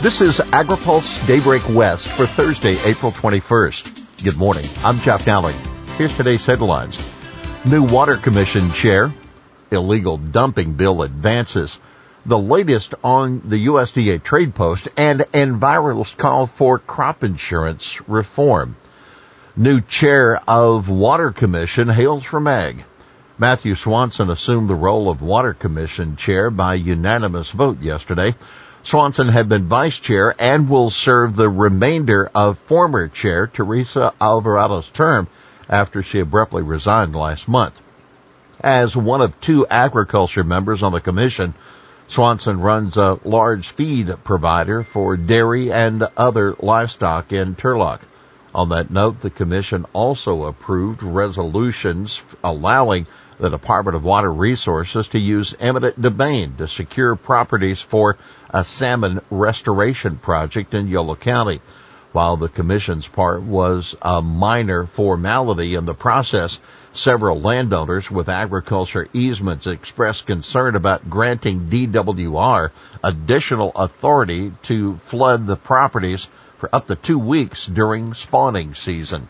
This is AgriPulse Daybreak West for Thursday, April 21st. Good morning. I'm Jeff Dowling. Here's today's headlines. New Water Commission Chair. Illegal dumping bill advances. The latest on the USDA trade post and environmentalist call for crop insurance reform. New chair of Water Commission hails from Ag. Matthew Swanson assumed the role of Water Commission chair by unanimous vote yesterday. Swanson had been vice chair and will serve the remainder of former chair Teresa Alvarado's term after she abruptly resigned last month. As one of two agriculture members on the commission, Swanson runs a large feed provider for dairy and other livestock in Turlock. On that note, the commission also approved resolutions allowing the Department of Water Resources to use eminent domain to secure properties for a salmon restoration project in Yolo County. While the commission's part was a minor formality in the process, several landowners with agriculture easements expressed concern about granting DWR additional authority to flood the properties for up to two weeks during spawning season.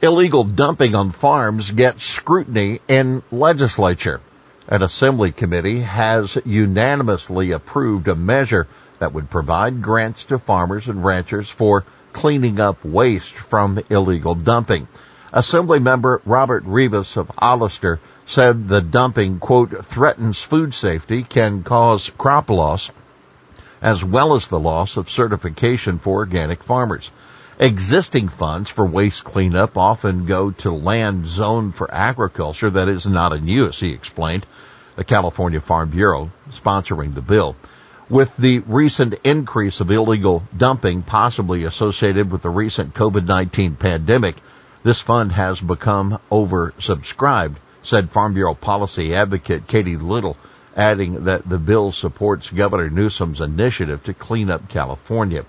Illegal dumping on farms gets scrutiny in legislature. An assembly committee has unanimously approved a measure that would provide grants to farmers and ranchers for cleaning up waste from illegal dumping. Assembly member Robert Rivas of Hollister said the dumping, quote, threatens food safety, can cause crop loss, as well as the loss of certification for organic farmers. Existing funds for waste cleanup often go to land zoned for agriculture that is not in use, he explained. The California Farm Bureau sponsoring the bill. With the recent increase of illegal dumping possibly associated with the recent COVID-19 pandemic, this fund has become oversubscribed, said Farm Bureau policy advocate Katie Little, adding that the bill supports Governor Newsom's initiative to clean up California.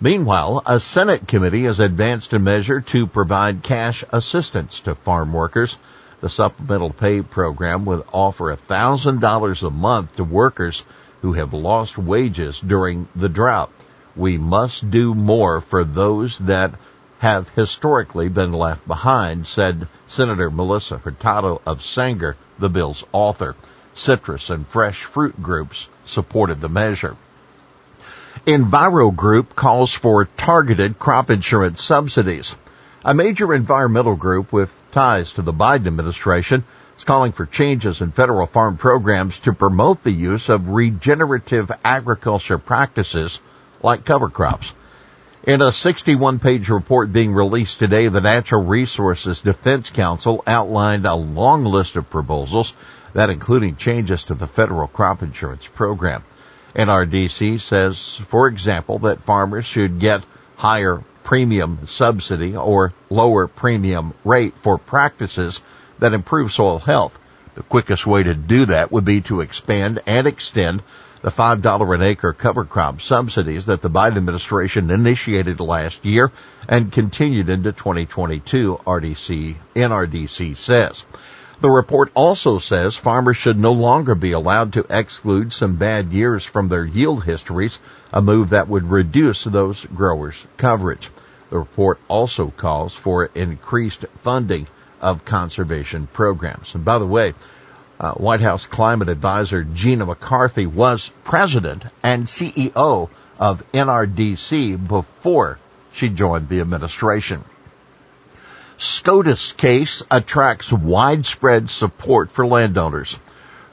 Meanwhile, a Senate committee has advanced a measure to provide cash assistance to farm workers. The supplemental pay program would offer $1,000 a month to workers who have lost wages during the drought. We must do more for those that have historically been left behind, said Senator Melissa Hurtado of Sanger, the bill's author. Citrus and fresh fruit groups supported the measure. Enviro Group calls for targeted crop insurance subsidies. A major environmental group with ties to the Biden administration is calling for changes in federal farm programs to promote the use of regenerative agriculture practices like cover crops. In a 61 page report being released today, the Natural Resources Defense Council outlined a long list of proposals that including changes to the federal crop insurance program. NRDC says, for example, that farmers should get higher premium subsidy or lower premium rate for practices that improve soil health. The quickest way to do that would be to expand and extend the $5 an acre cover crop subsidies that the Biden administration initiated last year and continued into 2022, RDC, NRDC says. The report also says farmers should no longer be allowed to exclude some bad years from their yield histories, a move that would reduce those growers' coverage. The report also calls for increased funding of conservation programs. And by the way, uh, White House climate advisor Gina McCarthy was president and CEO of NRDC before she joined the administration. SCOTUS case attracts widespread support for landowners.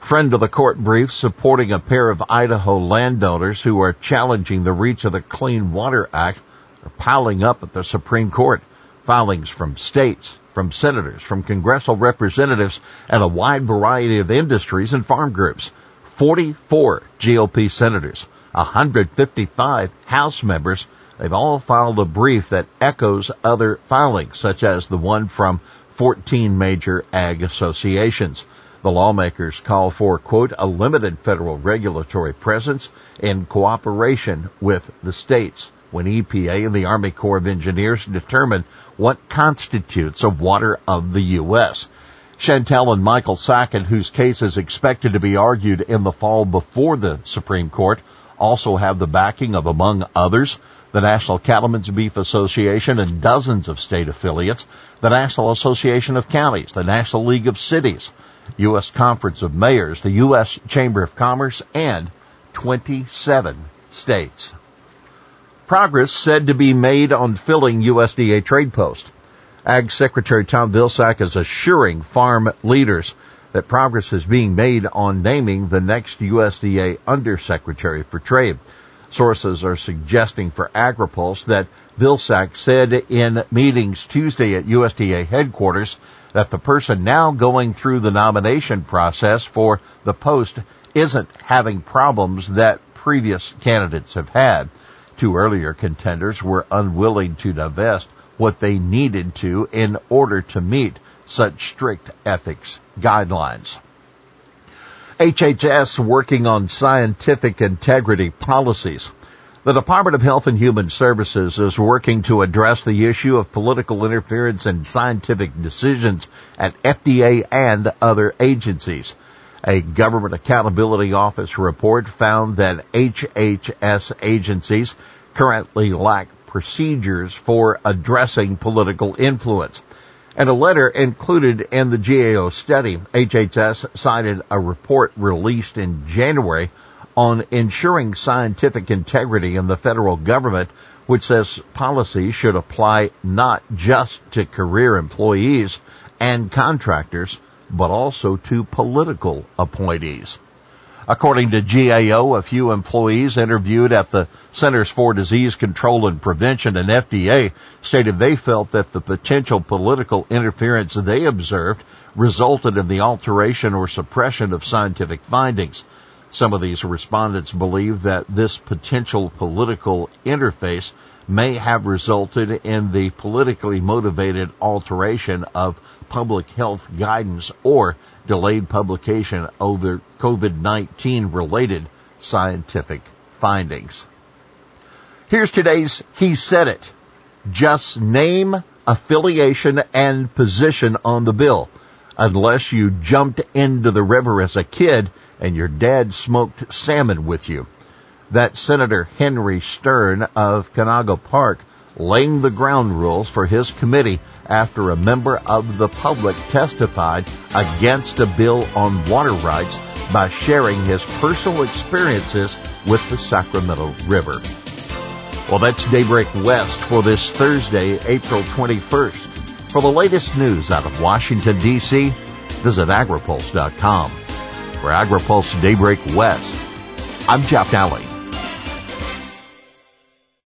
Friend of the court brief supporting a pair of Idaho landowners who are challenging the reach of the Clean Water Act are piling up at the Supreme Court. Filings from states, from senators, from congressional representatives, and a wide variety of industries and farm groups. 44 GOP senators, 155 House members, They've all filed a brief that echoes other filings, such as the one from 14 major ag associations. The lawmakers call for, quote, a limited federal regulatory presence in cooperation with the states when EPA and the Army Corps of Engineers determine what constitutes a water of the U.S. Chantell and Michael Sackett, whose case is expected to be argued in the fall before the Supreme Court, also have the backing of, among others, the National Cattlemen's Beef Association and dozens of state affiliates, the National Association of Counties, the National League of Cities, U.S. Conference of Mayors, the U.S. Chamber of Commerce, and 27 states. Progress said to be made on filling USDA trade post. Ag Secretary Tom Vilsack is assuring farm leaders that progress is being made on naming the next USDA Undersecretary for Trade. Sources are suggesting for AgriPulse that Vilsack said in meetings Tuesday at USDA headquarters that the person now going through the nomination process for the post isn't having problems that previous candidates have had. Two earlier contenders were unwilling to divest what they needed to in order to meet such strict ethics guidelines. HHS working on scientific integrity policies. The Department of Health and Human Services is working to address the issue of political interference in scientific decisions at FDA and other agencies. A Government Accountability Office report found that HHS agencies currently lack procedures for addressing political influence. And a letter included in the GAO study, HHS cited a report released in January on ensuring scientific integrity in the federal government, which says policy should apply not just to career employees and contractors, but also to political appointees. According to GAO, a few employees interviewed at the Centers for Disease Control and Prevention and FDA stated they felt that the potential political interference they observed resulted in the alteration or suppression of scientific findings. Some of these respondents believe that this potential political interface may have resulted in the politically motivated alteration of public health guidance or delayed publication over COVID-19 related scientific findings. Here's today's He Said It. Just name, affiliation, and position on the bill. Unless you jumped into the river as a kid and your dad smoked salmon with you. That Senator Henry Stern of Canoga Park laying the ground rules for his committee after a member of the public testified against a bill on water rights by sharing his personal experiences with the Sacramento River. Well, that's Daybreak West for this Thursday, April 21st. For the latest news out of Washington, D.C., visit agripulse.com. For AgriPulse Daybreak West, I'm Jeff Alley.